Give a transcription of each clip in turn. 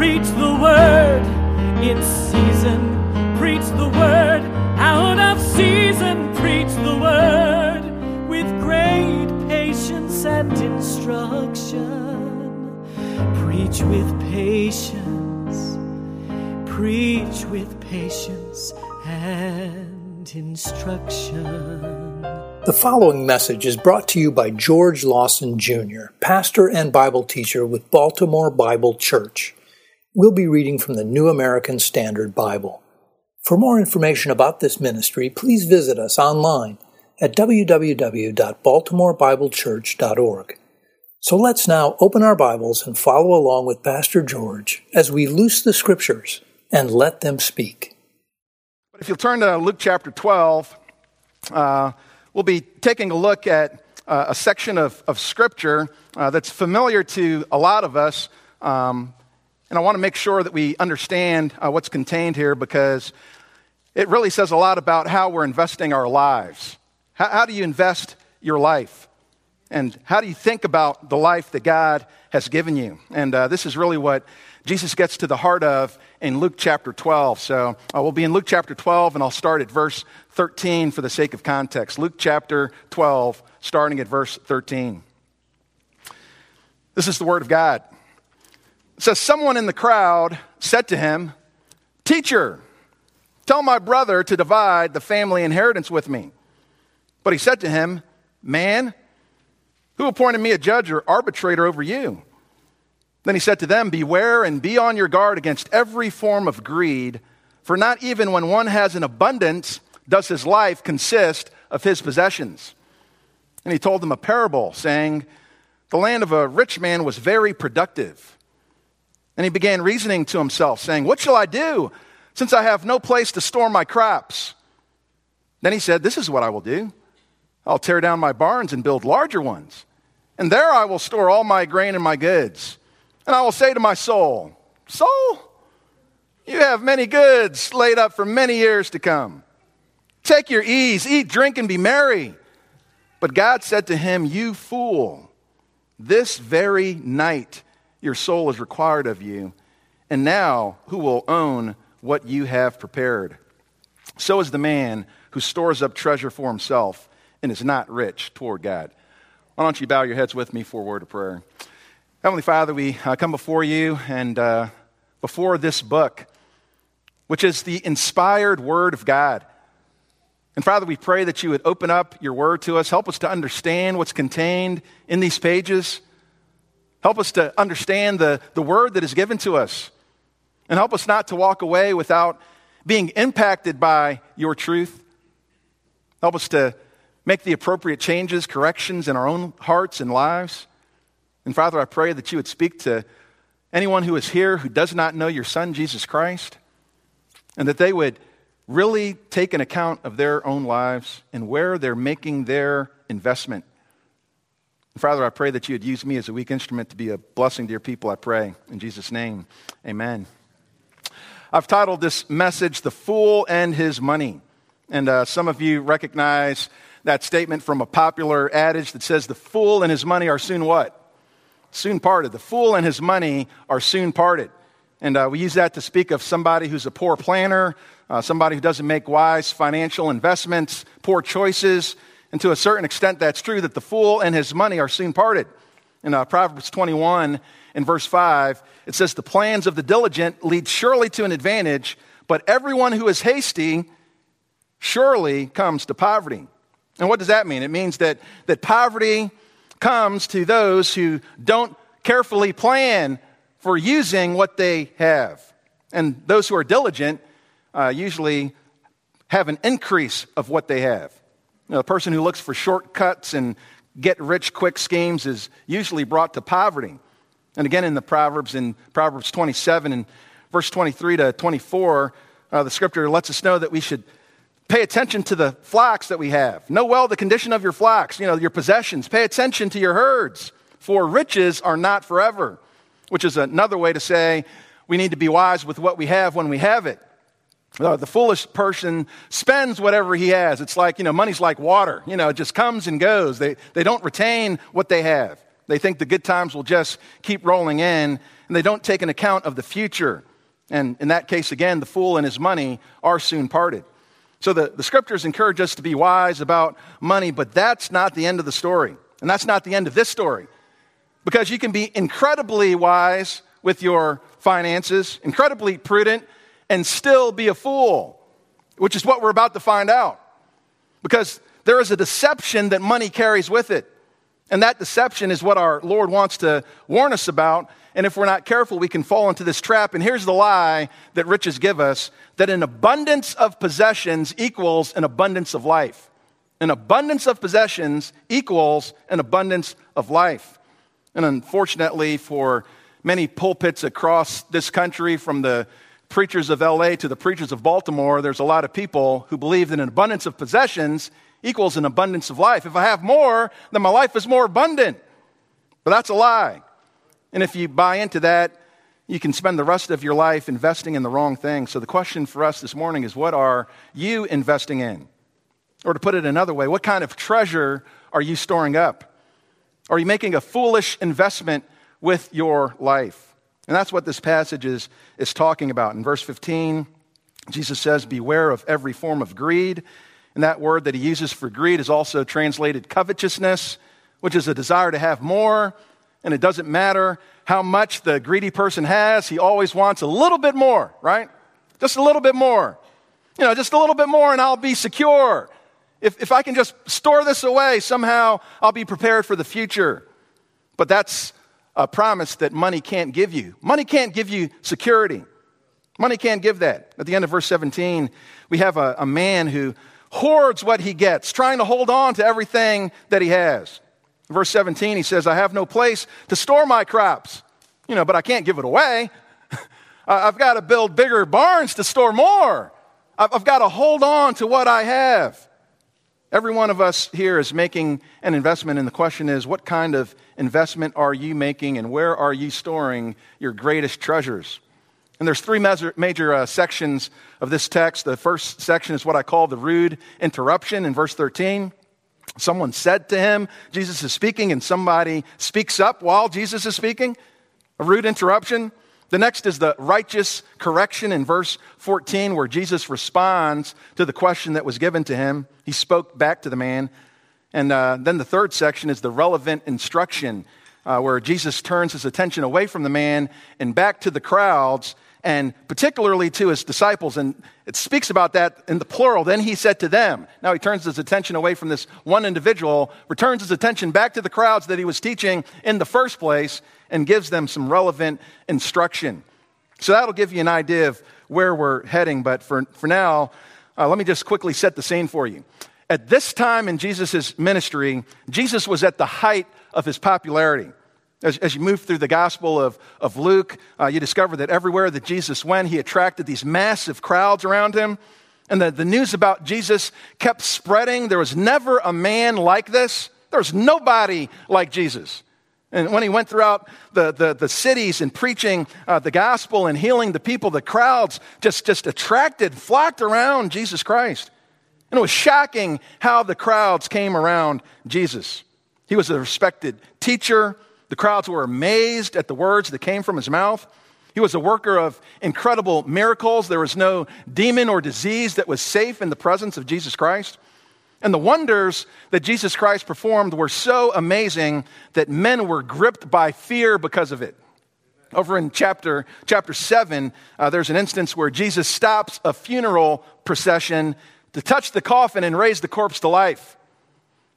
Preach the word in season. Preach the word out of season. Preach the word with great patience and instruction. Preach with patience. Preach with patience and instruction. The following message is brought to you by George Lawson Jr., pastor and Bible teacher with Baltimore Bible Church. We'll be reading from the New American Standard Bible. For more information about this ministry, please visit us online at www.baltimorebiblechurch.org. So let's now open our Bibles and follow along with Pastor George as we loose the scriptures and let them speak. But if you'll turn to Luke chapter 12, uh, we'll be taking a look at uh, a section of, of scripture uh, that's familiar to a lot of us. Um, and I want to make sure that we understand uh, what's contained here because it really says a lot about how we're investing our lives. How, how do you invest your life? And how do you think about the life that God has given you? And uh, this is really what Jesus gets to the heart of in Luke chapter 12. So uh, we'll be in Luke chapter 12, and I'll start at verse 13 for the sake of context. Luke chapter 12, starting at verse 13. This is the word of God. Says, Someone in the crowd said to him, Teacher, tell my brother to divide the family inheritance with me. But he said to him, Man, who appointed me a judge or arbitrator over you? Then he said to them, Beware and be on your guard against every form of greed, for not even when one has an abundance does his life consist of his possessions. And he told them a parable, saying, The land of a rich man was very productive. And he began reasoning to himself, saying, What shall I do since I have no place to store my crops? Then he said, This is what I will do I'll tear down my barns and build larger ones. And there I will store all my grain and my goods. And I will say to my soul, Soul, you have many goods laid up for many years to come. Take your ease, eat, drink, and be merry. But God said to him, You fool, this very night your soul is required of you. And now, who will own what you have prepared? So is the man who stores up treasure for himself and is not rich toward God. Why don't you bow your heads with me for a word of prayer? Heavenly Father, we uh, come before you and uh, before this book, which is the inspired word of God. And Father, we pray that you would open up your word to us, help us to understand what's contained in these pages. Help us to understand the, the word that is given to us. And help us not to walk away without being impacted by your truth. Help us to make the appropriate changes, corrections in our own hearts and lives. And Father, I pray that you would speak to anyone who is here who does not know your Son, Jesus Christ, and that they would really take an account of their own lives and where they're making their investment Father, I pray that you would use me as a weak instrument to be a blessing to your people, I pray. In Jesus' name, amen. I've titled this message, The Fool and His Money. And uh, some of you recognize that statement from a popular adage that says, The fool and his money are soon what? Soon parted. The fool and his money are soon parted. And uh, we use that to speak of somebody who's a poor planner, uh, somebody who doesn't make wise financial investments, poor choices, and to a certain extent, that's true that the fool and his money are soon parted. In uh, Proverbs 21, in verse 5, it says, The plans of the diligent lead surely to an advantage, but everyone who is hasty surely comes to poverty. And what does that mean? It means that, that poverty comes to those who don't carefully plan for using what they have. And those who are diligent uh, usually have an increase of what they have. You know, person who looks for shortcuts and get rich quick schemes is usually brought to poverty. And again, in the Proverbs, in Proverbs 27 and verse 23 to 24, uh, the scripture lets us know that we should pay attention to the flocks that we have. Know well the condition of your flocks, you know, your possessions. Pay attention to your herds, for riches are not forever, which is another way to say we need to be wise with what we have when we have it. The foolish person spends whatever he has. It's like, you know, money's like water. You know, it just comes and goes. They, they don't retain what they have. They think the good times will just keep rolling in, and they don't take an account of the future. And in that case, again, the fool and his money are soon parted. So the, the scriptures encourage us to be wise about money, but that's not the end of the story. And that's not the end of this story. Because you can be incredibly wise with your finances, incredibly prudent, and still be a fool, which is what we're about to find out. Because there is a deception that money carries with it. And that deception is what our Lord wants to warn us about. And if we're not careful, we can fall into this trap. And here's the lie that riches give us that an abundance of possessions equals an abundance of life. An abundance of possessions equals an abundance of life. And unfortunately, for many pulpits across this country, from the preachers of LA to the preachers of Baltimore, there's a lot of people who believe that an abundance of possessions equals an abundance of life. If I have more, then my life is more abundant. But that's a lie. And if you buy into that, you can spend the rest of your life investing in the wrong thing. So the question for us this morning is what are you investing in? Or to put it another way, what kind of treasure are you storing up? Are you making a foolish investment with your life? And that's what this passage is, is talking about. In verse 15, Jesus says, Beware of every form of greed. And that word that he uses for greed is also translated covetousness, which is a desire to have more. And it doesn't matter how much the greedy person has, he always wants a little bit more, right? Just a little bit more. You know, just a little bit more and I'll be secure. If, if I can just store this away, somehow I'll be prepared for the future. But that's a promise that money can't give you. Money can't give you security. Money can't give that. At the end of verse 17, we have a, a man who hoards what he gets, trying to hold on to everything that he has. Verse 17, he says, I have no place to store my crops, you know, but I can't give it away. I've got to build bigger barns to store more. I've got to hold on to what I have. Every one of us here is making an investment, and the question is what kind of investment are you making, and where are you storing your greatest treasures? And there's three major, major uh, sections of this text. The first section is what I call the rude interruption in verse 13. Someone said to him, Jesus is speaking, and somebody speaks up while Jesus is speaking. A rude interruption. The next is the righteous correction in verse 14, where Jesus responds to the question that was given to him. He spoke back to the man. And uh, then the third section is the relevant instruction, uh, where Jesus turns his attention away from the man and back to the crowds and particularly to his disciples. And it speaks about that in the plural. Then he said to them. Now he turns his attention away from this one individual, returns his attention back to the crowds that he was teaching in the first place, and gives them some relevant instruction. So that'll give you an idea of where we're heading. But for, for now, uh, let me just quickly set the scene for you. At this time in Jesus' ministry, Jesus was at the height of his popularity. As, as, you move through the Gospel of, of Luke, uh, you discover that everywhere that Jesus went, he attracted these massive crowds around him. And the, the news about Jesus kept spreading. There was never a man like this. There was nobody like Jesus. And when he went throughout the, the, the cities and preaching uh, the gospel and healing the people, the crowds just, just attracted, flocked around Jesus Christ. And it was shocking how the crowds came around Jesus. He was a respected teacher, the crowds were amazed at the words that came from his mouth. He was a worker of incredible miracles. There was no demon or disease that was safe in the presence of Jesus Christ. And the wonders that Jesus Christ performed were so amazing that men were gripped by fear because of it. Over in chapter, chapter 7, uh, there's an instance where Jesus stops a funeral procession to touch the coffin and raise the corpse to life.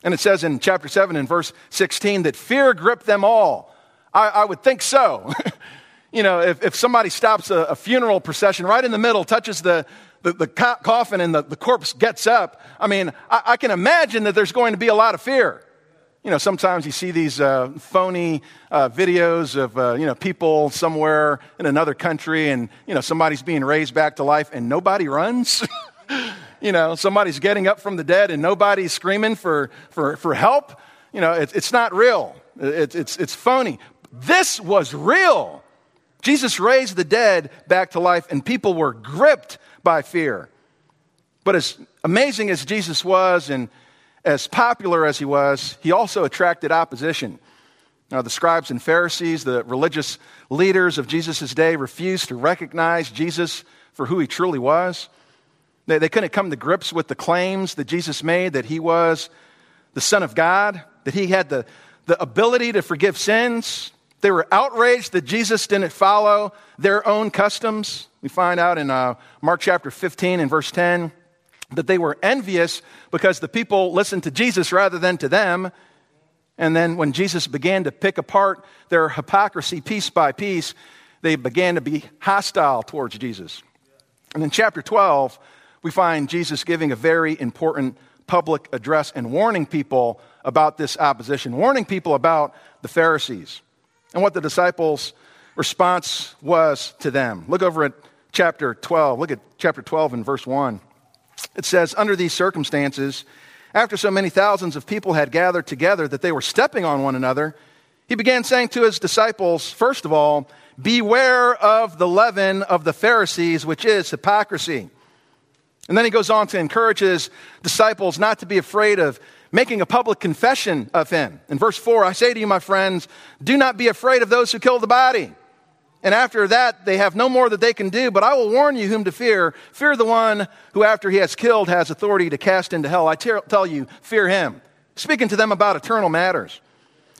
And it says in chapter 7 and verse 16 that fear gripped them all. I, I would think so. you know, if, if somebody stops a, a, funeral procession right in the middle, touches the, the, the co- coffin, and the, the corpse gets up, I mean, I, I, can imagine that there's going to be a lot of fear. You know, sometimes you see these uh, phony uh, videos of, uh, you know, people somewhere in another country and, you know, somebody's being raised back to life and nobody runs. you know, somebody's getting up from the dead and nobody's screaming for, for, for help. You know, it, it's not real. It, it's, it's phony. This was real. Jesus raised the dead back to life and people were gripped by fear. But as amazing as Jesus was and as popular as he was, he also attracted opposition. Now, the scribes and Pharisees, the religious leaders of Jesus' day, refused to recognize Jesus for who he truly was. They, they couldn't come to grips with the claims that Jesus made that he was the Son of God, that he had the, the ability to forgive sins. They were outraged that Jesus didn't follow their own customs. We find out in uh, Mark chapter 15 and verse 10 that they were envious because the people listened to Jesus rather than to them. And then when Jesus began to pick apart their hypocrisy piece by piece, they began to be hostile towards Jesus. And in chapter 12, we find Jesus giving a very important public address and warning people about this opposition, warning people about the Pharisees and what the disciples' response was to them. Look over at chapter 12. Look at chapter 12 and verse 1. It says, Under these circumstances, after so many thousands of people had gathered together that they were stepping on one another, he began saying to his disciples, First of all, beware of the leaven of the Pharisees, which is hypocrisy. And then he goes on to encourage his disciples not to be afraid of making a public confession of him. In verse 4, I say to you, my friends, do not be afraid of those who kill the body. And after that, they have no more that they can do, but I will warn you whom to fear. Fear the one who, after he has killed, has authority to cast into hell. I tell you, fear him. Speaking to them about eternal matters.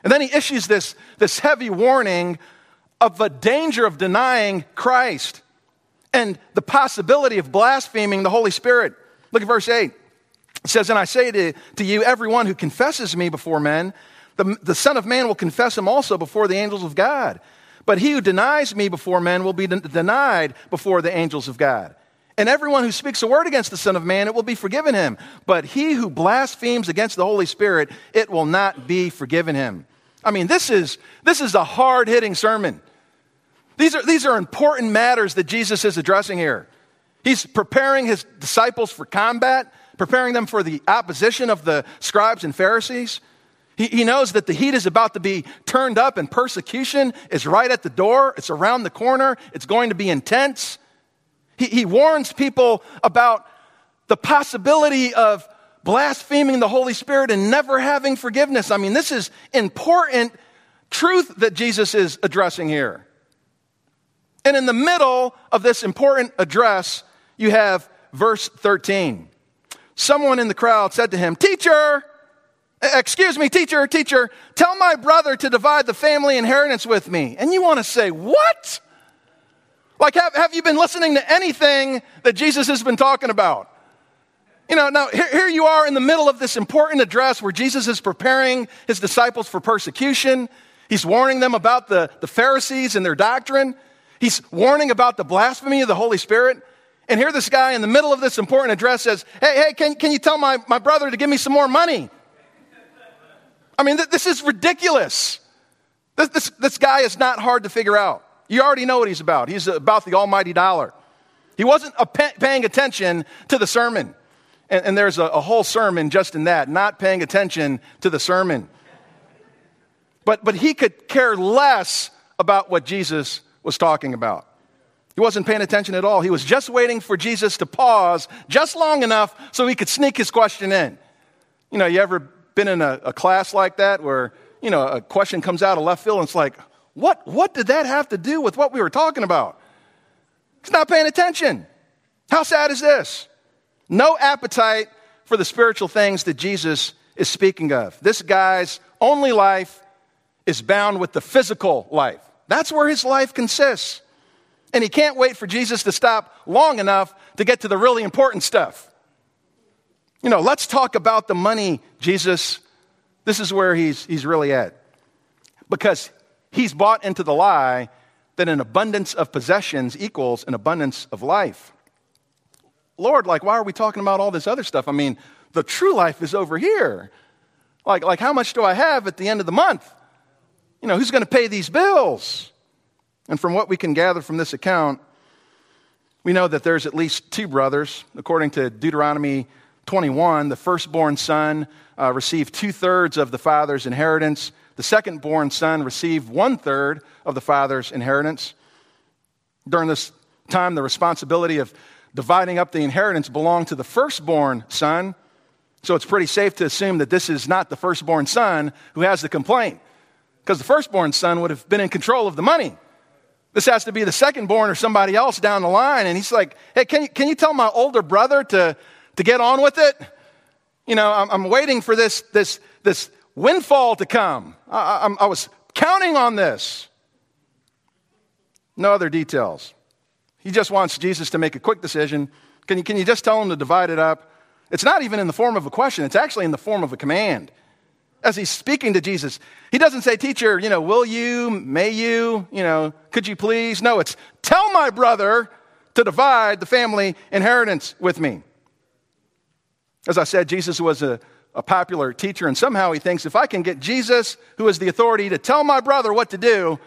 And then he issues this, this heavy warning of the danger of denying Christ and the possibility of blaspheming the Holy Spirit. Look at verse 8. It says, And I say to, to you, everyone who confesses me before men, the, the Son of Man will confess him also before the angels of God. But he who denies me before men will be de- denied before the angels of God. And everyone who speaks a word against the Son of Man, it will be forgiven him. But he who blasphemes against the Holy Spirit, it will not be forgiven him. I mean, this is, this is a hard hitting sermon. These are, these are important matters that Jesus is addressing here. He's preparing his disciples for combat, preparing them for the opposition of the scribes and Pharisees. He, he knows that the heat is about to be turned up and persecution is right at the door. It's around the corner. It's going to be intense. He, he warns people about the possibility of blaspheming the Holy Spirit and never having forgiveness. I mean, this is important truth that Jesus is addressing here. And in the middle of this important address, you have verse 13. Someone in the crowd said to him, Teacher, excuse me, teacher, teacher, tell my brother to divide the family inheritance with me. And you want to say, What? Like, have, have you been listening to anything that Jesus has been talking about? You know, now here, here you are in the middle of this important address where Jesus is preparing his disciples for persecution. He's warning them about the, the Pharisees and their doctrine. He's warning about the blasphemy of the Holy Spirit. And here this guy in the middle of this important address says, Hey, hey, can, can you tell my, my brother to give me some more money? I mean, th- this is ridiculous. This, this, this guy is not hard to figure out. You already know what he's about. He's about the almighty dollar. He wasn't pe- paying attention to the sermon. And, and there's a, a whole sermon just in that, not paying attention to the sermon. But, but he could care less about what Jesus was talking about. He wasn't paying attention at all. He was just waiting for Jesus to pause just long enough so he could sneak his question in. You know, you ever been in a, a class like that where, you know, a question comes out of left field and it's like, what, what did that have to do with what we were talking about? He's not paying attention. How sad is this? No appetite for the spiritual things that Jesus is speaking of. This guy's only life is bound with the physical life. That's where his life consists. And he can't wait for Jesus to stop long enough to get to the really important stuff. You know, let's talk about the money, Jesus. This is where he's, he's really at. Because he's bought into the lie that an abundance of possessions equals an abundance of life. Lord, like, why are we talking about all this other stuff? I mean, the true life is over here. Like, like how much do I have at the end of the month? You know, who's going to pay these bills? And from what we can gather from this account, we know that there's at least two brothers. According to Deuteronomy 21, the firstborn son uh, received two thirds of the father's inheritance. The secondborn son received one third of the father's inheritance. During this time, the responsibility of dividing up the inheritance belonged to the firstborn son. So it's pretty safe to assume that this is not the firstborn son who has the complaint. Because the firstborn son would have been in control of the money. This has to be the secondborn or somebody else down the line. And he's like, hey, can you, can you tell my older brother to, to get on with it? You know, I'm, I'm waiting for this, this, this windfall to come. I, I, I was counting on this. No other details. He just wants Jesus to make a quick decision. Can you, can you just tell him to divide it up? It's not even in the form of a question, it's actually in the form of a command. As he's speaking to Jesus, he doesn't say, Teacher, you know, will you, may you, you know, could you please? No, it's tell my brother to divide the family inheritance with me. As I said, Jesus was a, a popular teacher, and somehow he thinks if I can get Jesus, who is the authority, to tell my brother what to do,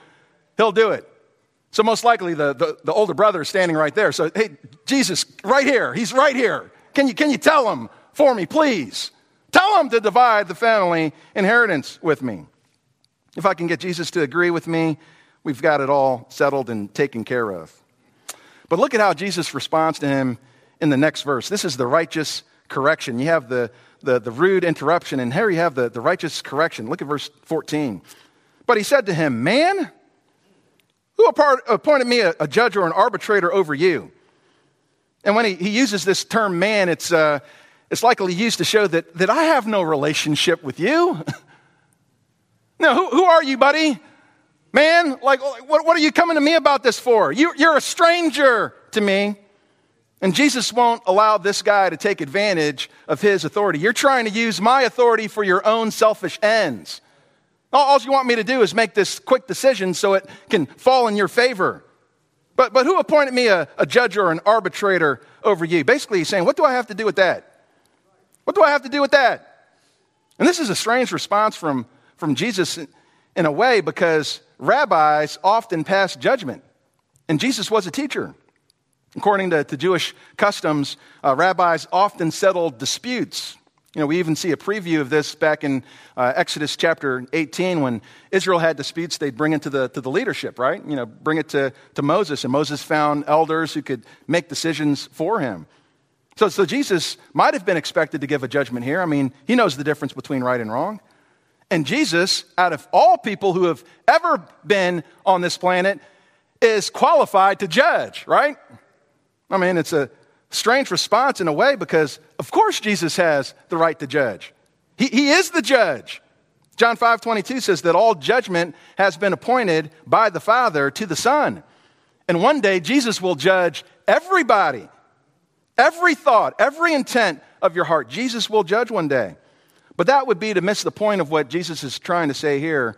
he'll do it. So, most likely, the, the, the, older brother is standing right there. So, hey, Jesus, right here. He's right here. Can you, can you tell him for me, please? Tell him to divide the family inheritance with me. If I can get Jesus to agree with me, we've got it all settled and taken care of. But look at how Jesus responds to him in the next verse. This is the righteous correction. You have the, the, the rude interruption, and here you have the, the righteous correction. Look at verse 14. But he said to him, Man, who appointed me a, a judge or an arbitrator over you? And when he, he uses this term man, it's, uh, it's likely used to show that, that I have no relationship with you. no, who, who are you, buddy? Man, like, what, what are you coming to me about this for? You, you're a stranger to me. And Jesus won't allow this guy to take advantage of his authority. You're trying to use my authority for your own selfish ends. All, you want me to do is make this quick decision so it can fall in your favor. But, but who appointed me a, a judge or an arbitrator over you? Basically, he's saying, What do I have to do with that? What do I have to do with that? And this is a strange response from, from Jesus in, in a way because rabbis often pass judgment, and Jesus was a teacher. According to, to Jewish customs, uh, rabbis often settled disputes you know, we even see a preview of this back in uh, Exodus chapter 18 when Israel had disputes, they'd bring it to the, to the leadership, right? You know, bring it to, to Moses, and Moses found elders who could make decisions for him. So, so Jesus might have been expected to give a judgment here. I mean, he knows the difference between right and wrong. And Jesus, out of all people who have ever been on this planet, is qualified to judge, right? I mean, it's a strange response in a way because, of course, Jesus has the right to judge. He, he is the judge. John 5 22 says that all judgment has been appointed by the Father to the Son. And one day, Jesus will judge everybody, every thought, every intent of your heart. Jesus will judge one day. But that would be to miss the point of what Jesus is trying to say here.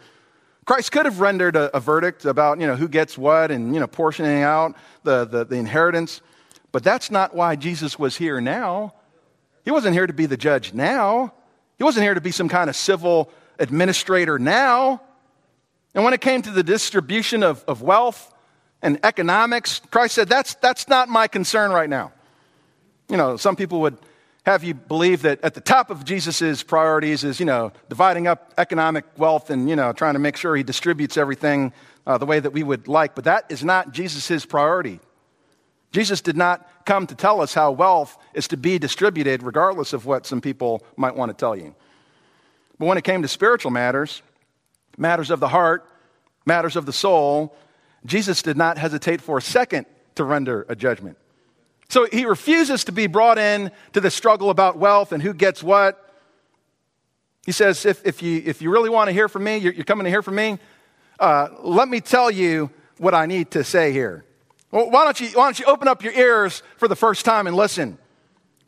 Christ could have rendered a, a verdict about, you know, who gets what and, you know, portioning out the, the, the inheritance. But that's not why Jesus was here now. He wasn't here to be the judge now. He wasn't here to be some kind of civil administrator now. And when it came to the distribution of, of wealth and economics, Christ said, that's, that's not my concern right now. You know, some people would have you believe that at the top of Jesus' priorities is, you know, dividing up economic wealth and, you know, trying to make sure he distributes everything uh, the way that we would like. But that is not Jesus' priority. Jesus did not come to tell us how wealth is to be distributed, regardless of what some people might want to tell you. But when it came to spiritual matters, matters of the heart, matters of the soul, Jesus did not hesitate for a second to render a judgment. So he refuses to be brought in to the struggle about wealth and who gets what. He says, if, if, you, if you really want to hear from me, you're, you're coming to hear from me, uh, let me tell you what I need to say here. Well, why don't, you, why don't you open up your ears for the first time and listen?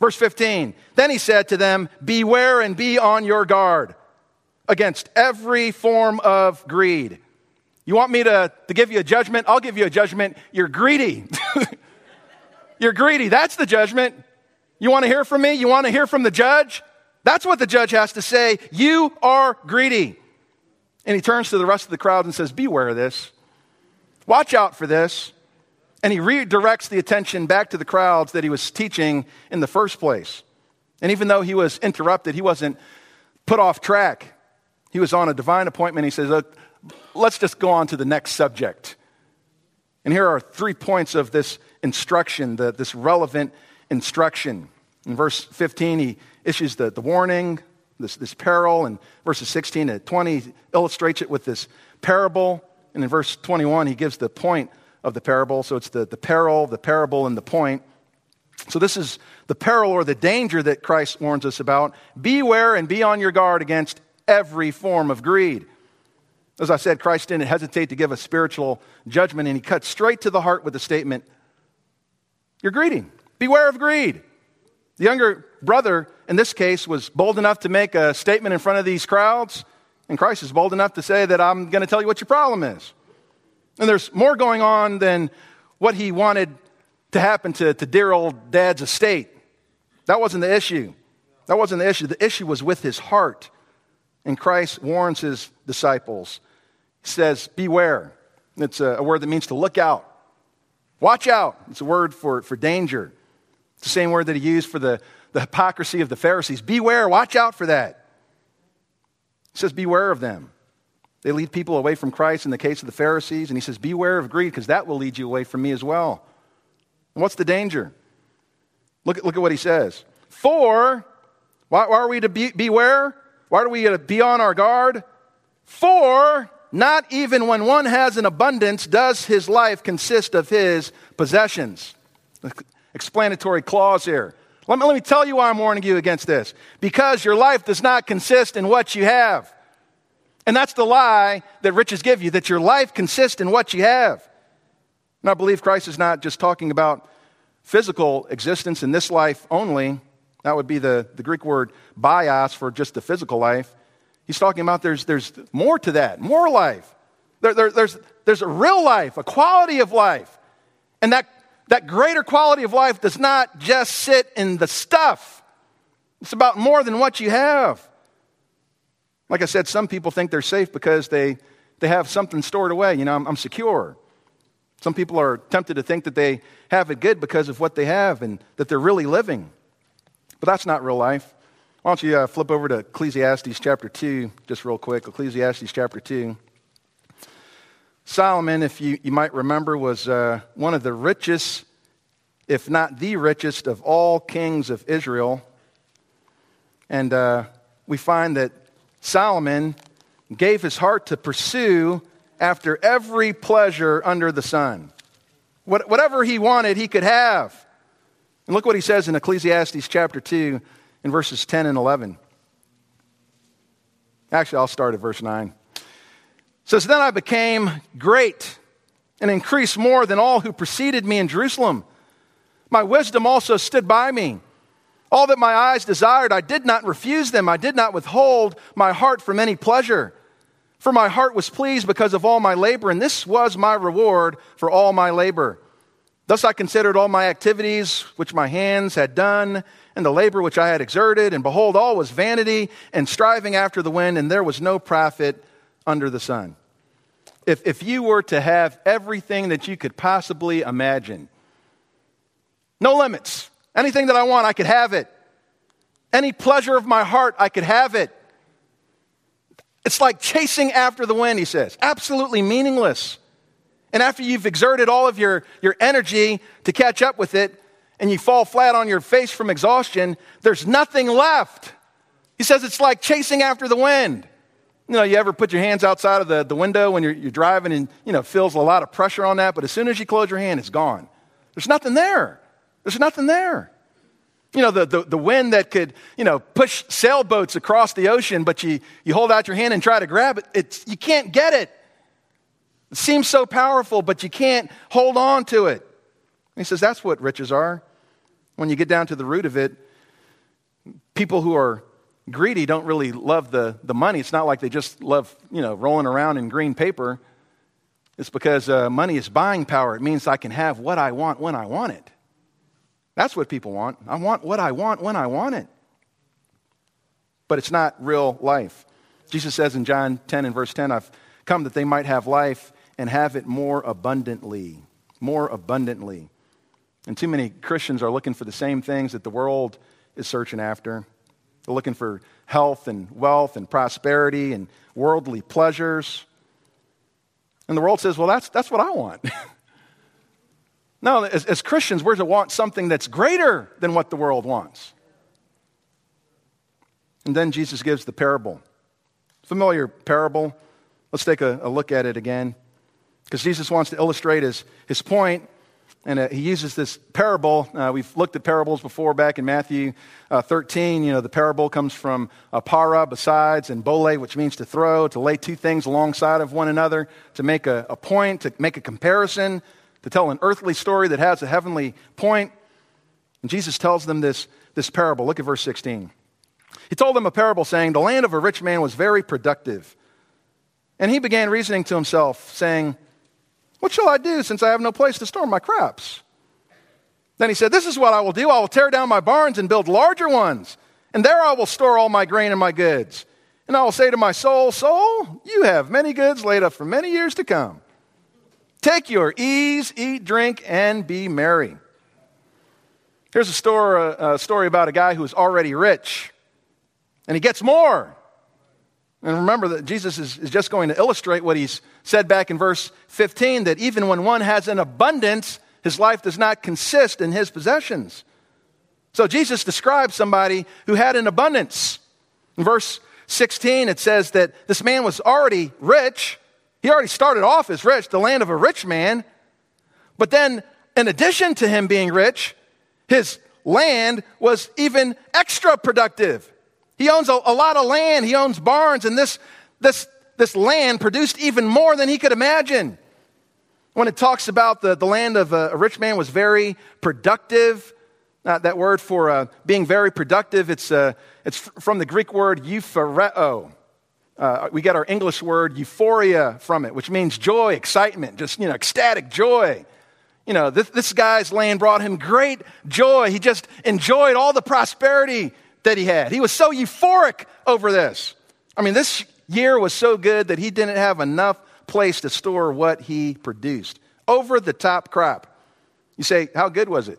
Verse 15. Then he said to them, Beware and be on your guard against every form of greed. You want me to, to give you a judgment? I'll give you a judgment. You're greedy. You're greedy. That's the judgment. You want to hear from me? You want to hear from the judge? That's what the judge has to say. You are greedy. And he turns to the rest of the crowd and says, Beware of this. Watch out for this. And he redirects the attention back to the crowds that he was teaching in the first place. And even though he was interrupted, he wasn't put off track. He was on a divine appointment. He says, Let's just go on to the next subject. And here are three points of this instruction, the, this relevant instruction. In verse 15, he issues the, the warning, this, this peril, and verses 16 to 20 illustrates it with this parable. And in verse 21, he gives the point of the parable. So it's the, the peril, the parable, and the point. So this is the peril or the danger that Christ warns us about. Beware and be on your guard against every form of greed. As I said, Christ didn't hesitate to give a spiritual judgment, and he cut straight to the heart with the statement You're greedy. Beware of greed. The younger brother, in this case, was bold enough to make a statement in front of these crowds, and Christ is bold enough to say that I'm going to tell you what your problem is. And there's more going on than what he wanted to happen to, to dear old dad's estate. That wasn't the issue. That wasn't the issue. The issue was with his heart. And Christ warns his disciples. He says, Beware. It's a, a word that means to look out. Watch out. It's a word for, for danger. It's the same word that he used for the, the hypocrisy of the Pharisees. Beware, watch out for that. He says, Beware of them. They lead people away from Christ in the case of the Pharisees. And he says, Beware of greed, because that will lead you away from me as well. And what's the danger? Look at, look at what he says. For, why, why are we to be, beware? Why are we to be on our guard? For, not even when one has an abundance does his life consist of his possessions. Explanatory clause here. Let me, let me tell you why I'm warning you against this. Because your life does not consist in what you have. And that's the lie that riches give you, that your life consists in what you have. And I believe Christ is not just talking about physical existence in this life only. That would be the, the Greek word bios for just the physical life. He's talking about there's, there's more to that, more life. There, there, there's, there's a real life, a quality of life. And that, that greater quality of life does not just sit in the stuff, it's about more than what you have. Like I said, some people think they're safe because they, they have something stored away. You know, I'm, I'm secure. Some people are tempted to think that they have it good because of what they have and that they're really living. But that's not real life. Why don't you uh, flip over to Ecclesiastes chapter 2, just real quick. Ecclesiastes chapter 2. Solomon, if you, you might remember, was uh, one of the richest, if not the richest, of all kings of Israel. And uh, we find that Solomon gave his heart to pursue after every pleasure under the sun. What, whatever he wanted, he could have. And look what he says in Ecclesiastes chapter 2 in verses 10 and 11. Actually, I'll start at verse 9. It says, Then I became great and increased more than all who preceded me in Jerusalem. My wisdom also stood by me. All that my eyes desired, I did not refuse them. I did not withhold my heart from any pleasure. For my heart was pleased because of all my labor, and this was my reward for all my labor. Thus I considered all my activities which my hands had done, and the labor which I had exerted, and behold, all was vanity and striving after the wind, and there was no profit under the sun. If, if you were to have everything that you could possibly imagine, no limits, anything that I want, I could have it. Any pleasure of my heart, I could have it. It's like chasing after the wind, he says. Absolutely meaningless. And after you've exerted all of your, your energy to catch up with it, and you fall flat on your face from exhaustion, there's nothing left. He says it's like chasing after the wind. You know, you ever put your hands outside of the, the window when you're, you're driving and, you know, feels a lot of pressure on that, but as soon as you close your hand, it's gone. There's nothing there. There's nothing there. You know, the, the, the, wind that could, you know, push sailboats across the ocean, but you, you hold out your hand and try to grab it, it's, you can't get it. It seems so powerful, but you can't hold on to it. And he says that's what riches are. When you get down to the root of it, people who are greedy don't really love the, the money. It's not like they just love, you know, rolling around in green paper. It's because uh, money is buying power. It means I can have what I want when I want it. That's what people want. I want what I want when I want it. But it's not real life. Jesus says in John 10 and verse 10, I've come that they might have life and have it more abundantly. More abundantly. And too many Christians are looking for the same things that the world is searching after. They're looking for health and wealth and prosperity and worldly pleasures. And the world says, well, that's, that's what I want. No, as, as Christians, we're to want something that's greater than what the world wants. And then Jesus gives the parable. Familiar parable. Let's take a, a look at it again. Because Jesus wants to illustrate his, his point, and uh, he uses this parable. Uh, we've looked at parables before back in Matthew uh, 13. You know, the parable comes from uh, para, besides, and bole, which means to throw, to lay two things alongside of one another, to make a, a point, to make a comparison, to tell an earthly story that has a heavenly point. And Jesus tells them this, this parable. Look at verse 16. He told them a parable saying, The land of a rich man was very productive. And he began reasoning to himself, saying, what shall I do since I have no place to store my crops? Then he said, This is what I will do. I will tear down my barns and build larger ones, and there I will store all my grain and my goods. And I will say to my soul, Soul, you have many goods laid up for many years to come. Take your ease, eat, drink, and be merry. Here's a story, uh, a story about a guy who is already rich, and he gets more. And remember that Jesus is, is just going to illustrate what he's said back in verse 15 that even when one has an abundance, his life does not consist in his possessions. So Jesus describes somebody who had an abundance. In verse 16, it says that this man was already rich. He already started off as rich, the land of a rich man. But then, in addition to him being rich, his land was even extra productive. He owns a, a lot of land, he owns barns, and this, this, this land produced even more than he could imagine. When it talks about the, the land of a, a rich man was very productive, uh, that word for uh, being very productive, it's, uh, it's from the Greek word euphoreo. Uh, we get our English word euphoria from it, which means joy, excitement, just, you know, ecstatic joy. You know, this, this guy's land brought him great joy. He just enjoyed all the prosperity that he had. He was so euphoric over this. I mean, this year was so good that he didn't have enough place to store what he produced. Over the top crop. You say, how good was it?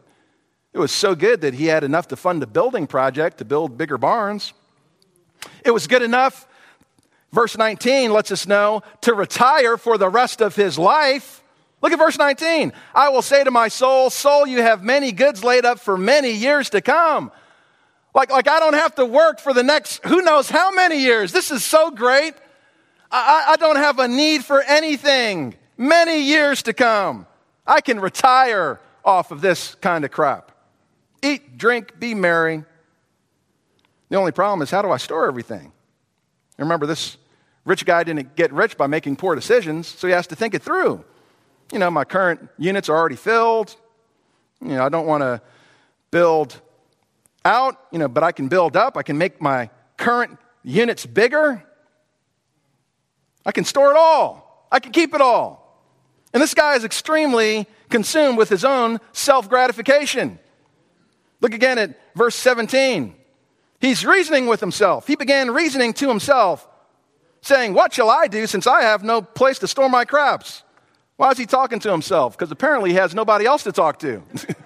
It was so good that he had enough to fund a building project to build bigger barns. It was good enough, verse 19 lets us know, to retire for the rest of his life. Look at verse 19. I will say to my soul, Soul, you have many goods laid up for many years to come. Like, like I don't have to work for the next who knows how many years. This is so great. I, I don't have a need for anything many years to come. I can retire off of this kind of crap. Eat, drink, be merry. The only problem is how do I store everything? Remember, this rich guy didn't get rich by making poor decisions, so he has to think it through. You know, my current units are already filled. You know, I don't want to build out, you know, but I can build up. I can make my current units bigger. I can store it all. I can keep it all. And this guy is extremely consumed with his own self gratification. Look again at verse 17. He's reasoning with himself. He began reasoning to himself, saying, What shall I do since I have no place to store my crops? Why is he talking to himself? Because apparently he has nobody else to talk to.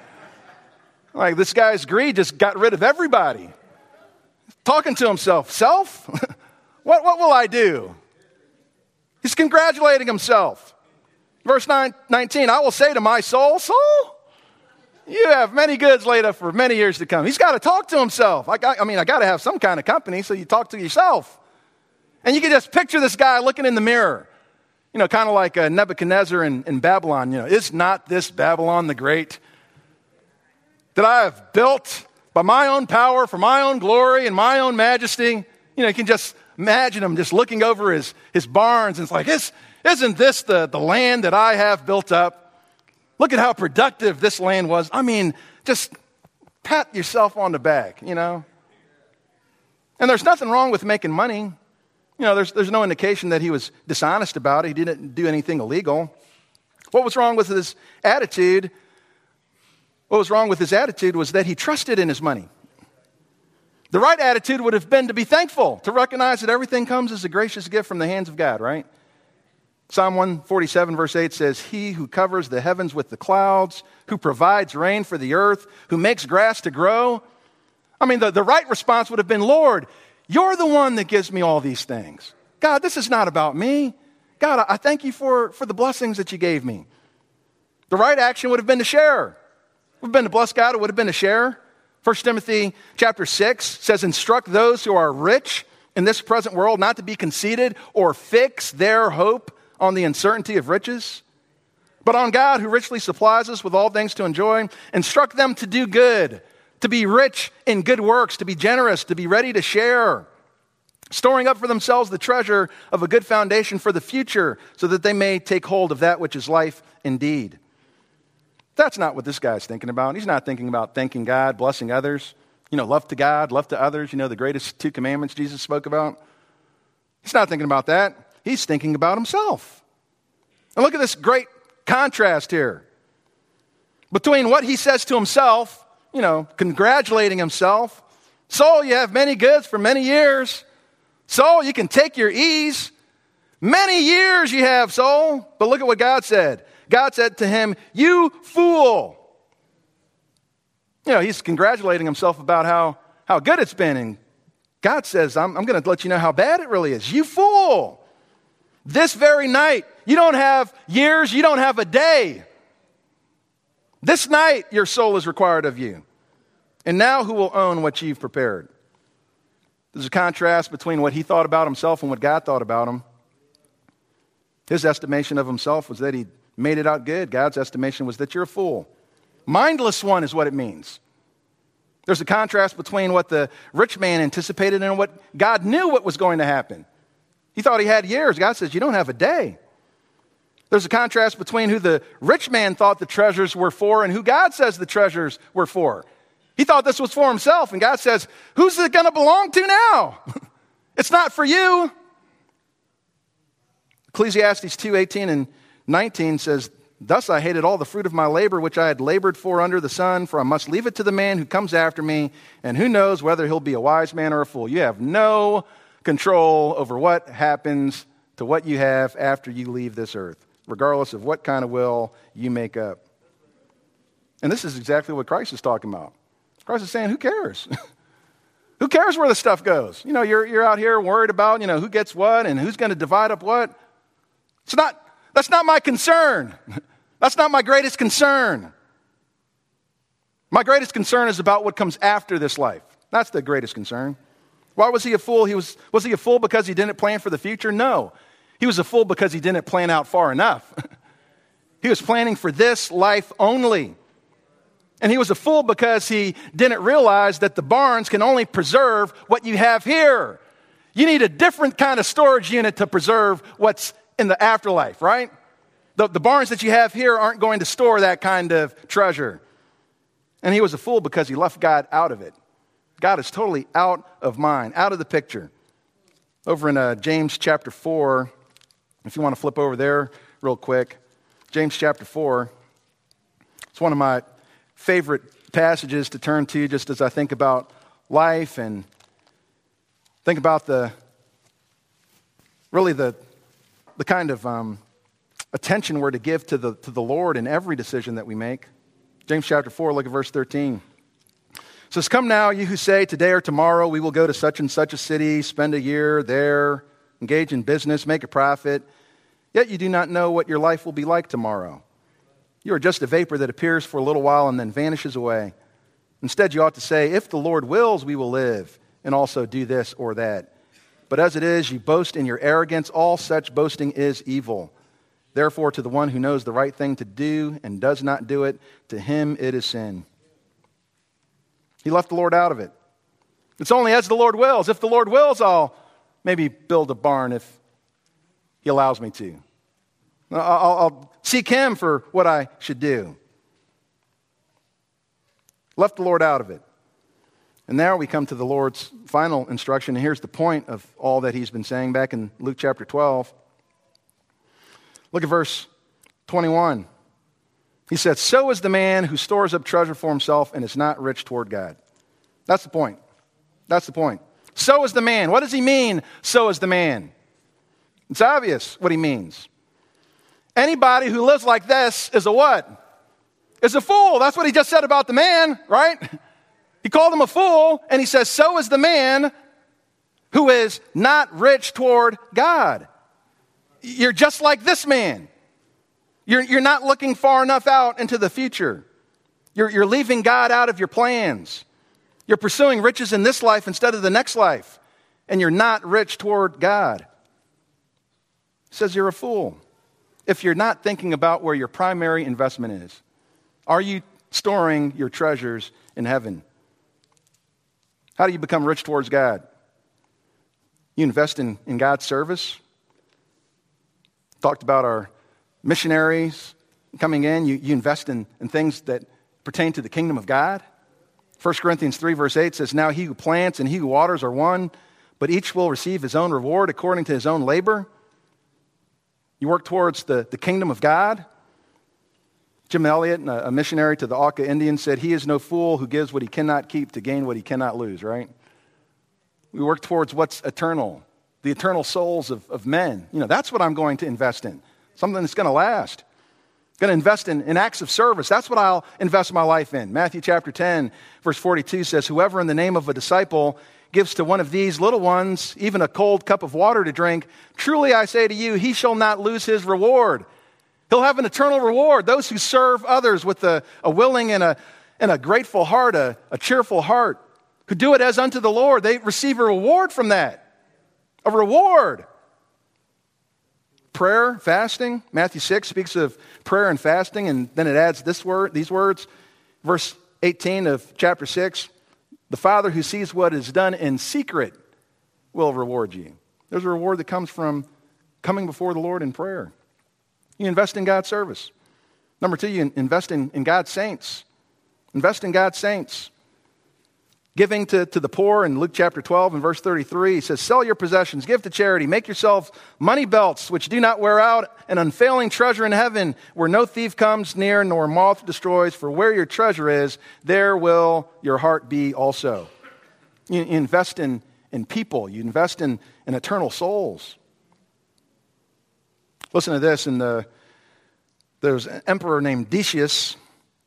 Like this guy's greed just got rid of everybody. Talking to himself, self? what, what will I do? He's congratulating himself. Verse 9, 19, I will say to my soul, Soul, you have many goods laid up for many years to come. He's got to talk to himself. I, got, I mean, I got to have some kind of company, so you talk to yourself. And you can just picture this guy looking in the mirror, you know, kind of like uh, Nebuchadnezzar in, in Babylon. You know, is not this Babylon the Great? That I have built by my own power, for my own glory and my own majesty. You know, you can just imagine him just looking over his, his barns and it's like, isn't this the, the land that I have built up? Look at how productive this land was. I mean, just pat yourself on the back, you know? And there's nothing wrong with making money. You know, there's, there's no indication that he was dishonest about it. He didn't do anything illegal. What was wrong with his attitude what was wrong with his attitude was that he trusted in his money. The right attitude would have been to be thankful, to recognize that everything comes as a gracious gift from the hands of God, right? Psalm 147, verse 8 says, He who covers the heavens with the clouds, who provides rain for the earth, who makes grass to grow. I mean, the, the right response would have been, Lord, you're the one that gives me all these things. God, this is not about me. God, I thank you for, for the blessings that you gave me. The right action would have been to share would have been to bless God, it would have been to share. 1 Timothy chapter 6 says, Instruct those who are rich in this present world, not to be conceited or fix their hope on the uncertainty of riches, but on God who richly supplies us with all things to enjoy. Instruct them to do good, to be rich in good works, to be generous, to be ready to share, storing up for themselves the treasure of a good foundation for the future, so that they may take hold of that which is life indeed. That's not what this guy's thinking about. He's not thinking about thanking God, blessing others. You know, love to God, love to others, you know, the greatest two commandments Jesus spoke about. He's not thinking about that. He's thinking about himself. And look at this great contrast here between what he says to himself, you know, congratulating himself. Soul, you have many goods for many years. Soul, you can take your ease. Many years you have, soul. But look at what God said. God said to him, You fool. You know, he's congratulating himself about how, how good it's been. And God says, I'm, I'm going to let you know how bad it really is. You fool. This very night, you don't have years, you don't have a day. This night, your soul is required of you. And now, who will own what you've prepared? There's a contrast between what he thought about himself and what God thought about him. His estimation of himself was that he made it out good. God's estimation was that you're a fool. Mindless one is what it means. There's a contrast between what the rich man anticipated and what God knew what was going to happen. He thought he had years. God says, You don't have a day. There's a contrast between who the rich man thought the treasures were for and who God says the treasures were for. He thought this was for himself, and God says, Who's it going to belong to now? it's not for you. Ecclesiastes 2 18 and 19 says, Thus I hated all the fruit of my labor which I had labored for under the sun, for I must leave it to the man who comes after me, and who knows whether he'll be a wise man or a fool. You have no control over what happens to what you have after you leave this earth, regardless of what kind of will you make up. And this is exactly what Christ is talking about. Christ is saying, Who cares? who cares where the stuff goes? You know, you're, you're out here worried about, you know, who gets what and who's going to divide up what. It's not that's not my concern. That's not my greatest concern. My greatest concern is about what comes after this life. That's the greatest concern. Why was he a fool? He was, was he a fool because he didn't plan for the future? No. He was a fool because he didn't plan out far enough. he was planning for this life only. And he was a fool because he didn't realize that the barns can only preserve what you have here. You need a different kind of storage unit to preserve what's in the afterlife, right? The, the barns that you have here aren't going to store that kind of treasure. And he was a fool because he left God out of it. God is totally out of mind, out of the picture. Over in uh, James chapter 4, if you want to flip over there real quick, James chapter 4, it's one of my favorite passages to turn to just as I think about life and think about the really the the kind of um, attention we're to give to the, to the Lord in every decision that we make. James chapter 4, look at verse 13. It says, Come now, you who say, Today or tomorrow we will go to such and such a city, spend a year there, engage in business, make a profit, yet you do not know what your life will be like tomorrow. You are just a vapor that appears for a little while and then vanishes away. Instead, you ought to say, If the Lord wills, we will live, and also do this or that. But as it is, you boast in your arrogance. All such boasting is evil. Therefore, to the one who knows the right thing to do and does not do it, to him it is sin. He left the Lord out of it. It's only as the Lord wills. If the Lord wills, I'll maybe build a barn if He allows me to. I'll, I'll seek Him for what I should do. Left the Lord out of it. And now we come to the Lord's final instruction. And here's the point of all that he's been saying back in Luke chapter 12. Look at verse 21. He said, So is the man who stores up treasure for himself and is not rich toward God. That's the point. That's the point. So is the man. What does he mean, so is the man? It's obvious what he means. Anybody who lives like this is a what? Is a fool. That's what he just said about the man, right? He called him a fool, and he says, So is the man who is not rich toward God. You're just like this man. You're, you're not looking far enough out into the future. You're, you're leaving God out of your plans. You're pursuing riches in this life instead of the next life. and you're not rich toward God. He says you're a fool if you're not thinking about where your primary investment is. Are you storing your treasures in heaven? How do you become rich towards God? You invest in, in God's service. Talked about our missionaries coming in. You, you invest in, in things that pertain to the kingdom of God. 1 Corinthians 3, verse 8 says, Now he who plants and he who waters are one, but each will receive his own reward according to his own labor. You work towards the, the kingdom of God. Jim Elliot, a missionary to the Auca Indians, said, He is no fool who gives what he cannot keep to gain what he cannot lose, right? We work towards what's eternal, the eternal souls of, of men. You know, that's what I'm going to invest in, something that's going to last. Going to invest in, in acts of service. That's what I'll invest my life in. Matthew chapter 10, verse 42 says, Whoever in the name of a disciple gives to one of these little ones even a cold cup of water to drink, truly I say to you, he shall not lose his reward. He'll have an eternal reward. Those who serve others with a, a willing and a, and a grateful heart, a, a cheerful heart, who do it as unto the Lord, they receive a reward from that. A reward. Prayer, fasting. Matthew 6 speaks of prayer and fasting, and then it adds this word, these words. Verse 18 of chapter 6 The Father who sees what is done in secret will reward you. There's a reward that comes from coming before the Lord in prayer. You invest in God's service. Number two, you invest in, in God's saints. Invest in God's saints. Giving to, to the poor in Luke chapter 12 and verse 33, he says, Sell your possessions, give to charity, make yourself money belts which do not wear out, an unfailing treasure in heaven where no thief comes near nor moth destroys, for where your treasure is, there will your heart be also. You invest in, in people, you invest in, in eternal souls. Listen to this in the, there was an emperor named Decius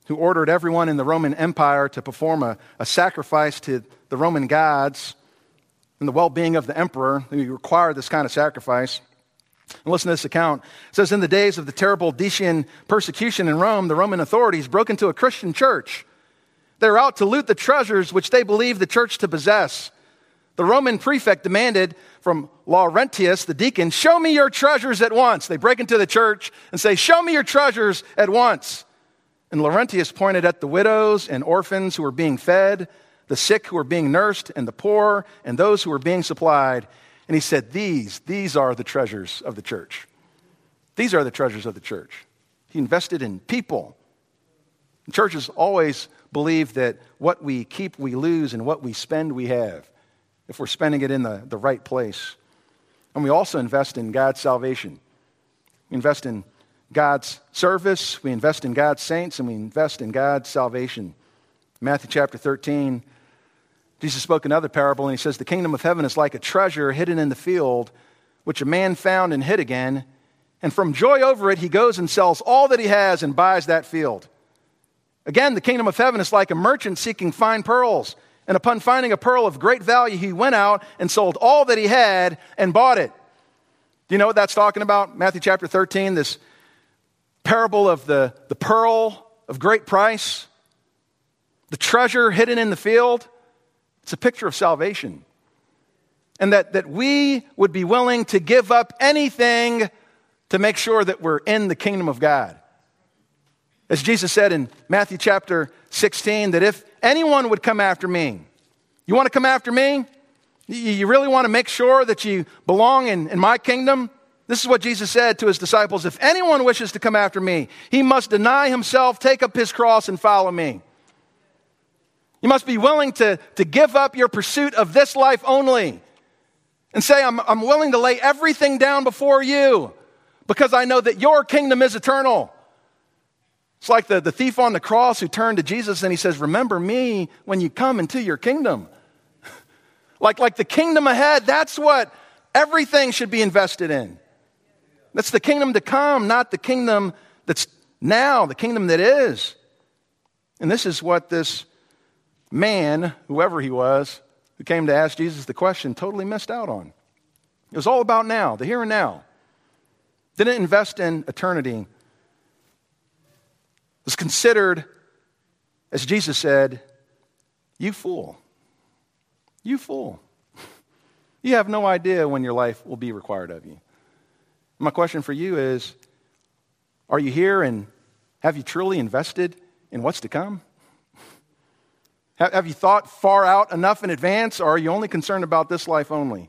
who ordered everyone in the Roman Empire to perform a, a sacrifice to the Roman gods and the well being of the emperor. He required this kind of sacrifice. And listen to this account. It says, In the days of the terrible Decian persecution in Rome, the Roman authorities broke into a Christian church. They were out to loot the treasures which they believed the church to possess. The Roman prefect demanded from Laurentius, the deacon, Show me your treasures at once. They break into the church and say, Show me your treasures at once. And Laurentius pointed at the widows and orphans who were being fed, the sick who were being nursed, and the poor, and those who were being supplied. And he said, These, these are the treasures of the church. These are the treasures of the church. He invested in people. churches always believe that what we keep, we lose, and what we spend, we have, if we're spending it in the, the right place. And we also invest in God's salvation. We invest in God's service, we invest in God's saints, and we invest in God's salvation. Matthew chapter 13, Jesus spoke another parable, and he says, The kingdom of heaven is like a treasure hidden in the field, which a man found and hid again. And from joy over it, he goes and sells all that he has and buys that field. Again, the kingdom of heaven is like a merchant seeking fine pearls. And upon finding a pearl of great value, he went out and sold all that he had and bought it. Do you know what that's talking about? Matthew chapter 13, this parable of the, the pearl of great price, the treasure hidden in the field. It's a picture of salvation. And that, that we would be willing to give up anything to make sure that we're in the kingdom of God. As Jesus said in Matthew chapter 16, that if anyone would come after me, you want to come after me? You really want to make sure that you belong in, in my kingdom? This is what Jesus said to his disciples If anyone wishes to come after me, he must deny himself, take up his cross, and follow me. You must be willing to, to give up your pursuit of this life only and say, I'm, I'm willing to lay everything down before you because I know that your kingdom is eternal. It's like the, the thief on the cross who turned to Jesus and he says, Remember me when you come into your kingdom. like, like the kingdom ahead, that's what everything should be invested in. That's the kingdom to come, not the kingdom that's now, the kingdom that is. And this is what this man, whoever he was, who came to ask Jesus the question, totally missed out on. It was all about now, the here and now. Didn't invest in eternity. Was considered, as Jesus said, you fool. You fool. You have no idea when your life will be required of you. My question for you is Are you here and have you truly invested in what's to come? Have you thought far out enough in advance, or are you only concerned about this life only?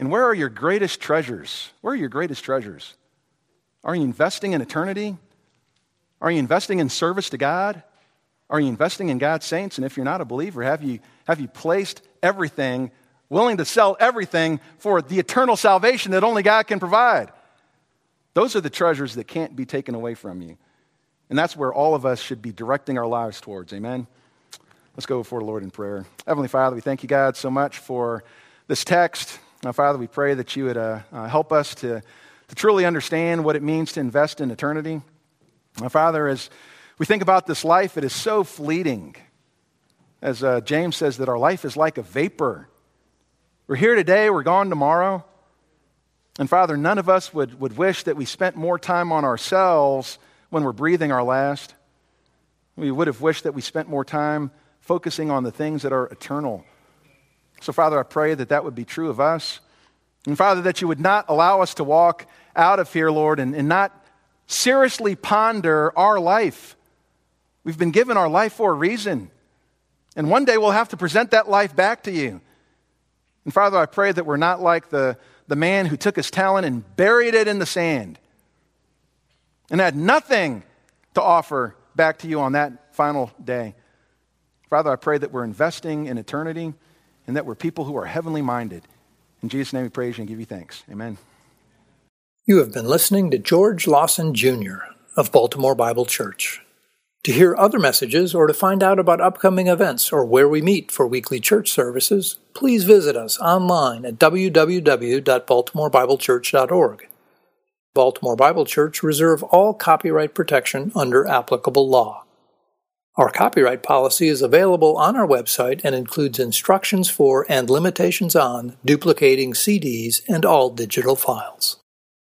And where are your greatest treasures? Where are your greatest treasures? Are you investing in eternity? Are you investing in service to God? Are you investing in God's saints? And if you're not a believer, have you, have you placed everything, willing to sell everything for the eternal salvation that only God can provide? Those are the treasures that can't be taken away from you. And that's where all of us should be directing our lives towards. Amen? Let's go before the Lord in prayer. Heavenly Father, we thank you, God, so much for this text. Now, Father, we pray that you would uh, uh, help us to, to truly understand what it means to invest in eternity. Now, Father, as we think about this life, it is so fleeting. As uh, James says, that our life is like a vapor. We're here today, we're gone tomorrow. And Father, none of us would, would wish that we spent more time on ourselves when we're breathing our last. We would have wished that we spent more time focusing on the things that are eternal. So, Father, I pray that that would be true of us. And, Father, that you would not allow us to walk out of here, Lord, and, and not seriously ponder our life. We've been given our life for a reason. And one day we'll have to present that life back to you. And Father, I pray that we're not like the, the man who took his talent and buried it in the sand and had nothing to offer back to you on that final day. Father, I pray that we're investing in eternity and that we're people who are heavenly minded. In Jesus' name we praise you and give you thanks. Amen. You have been listening to George Lawson Jr. of Baltimore Bible Church. To hear other messages or to find out about upcoming events or where we meet for weekly church services, please visit us online at www.baltimorebiblechurch.org. Baltimore Bible Church reserve all copyright protection under applicable law. Our copyright policy is available on our website and includes instructions for and limitations on duplicating CDs and all digital files.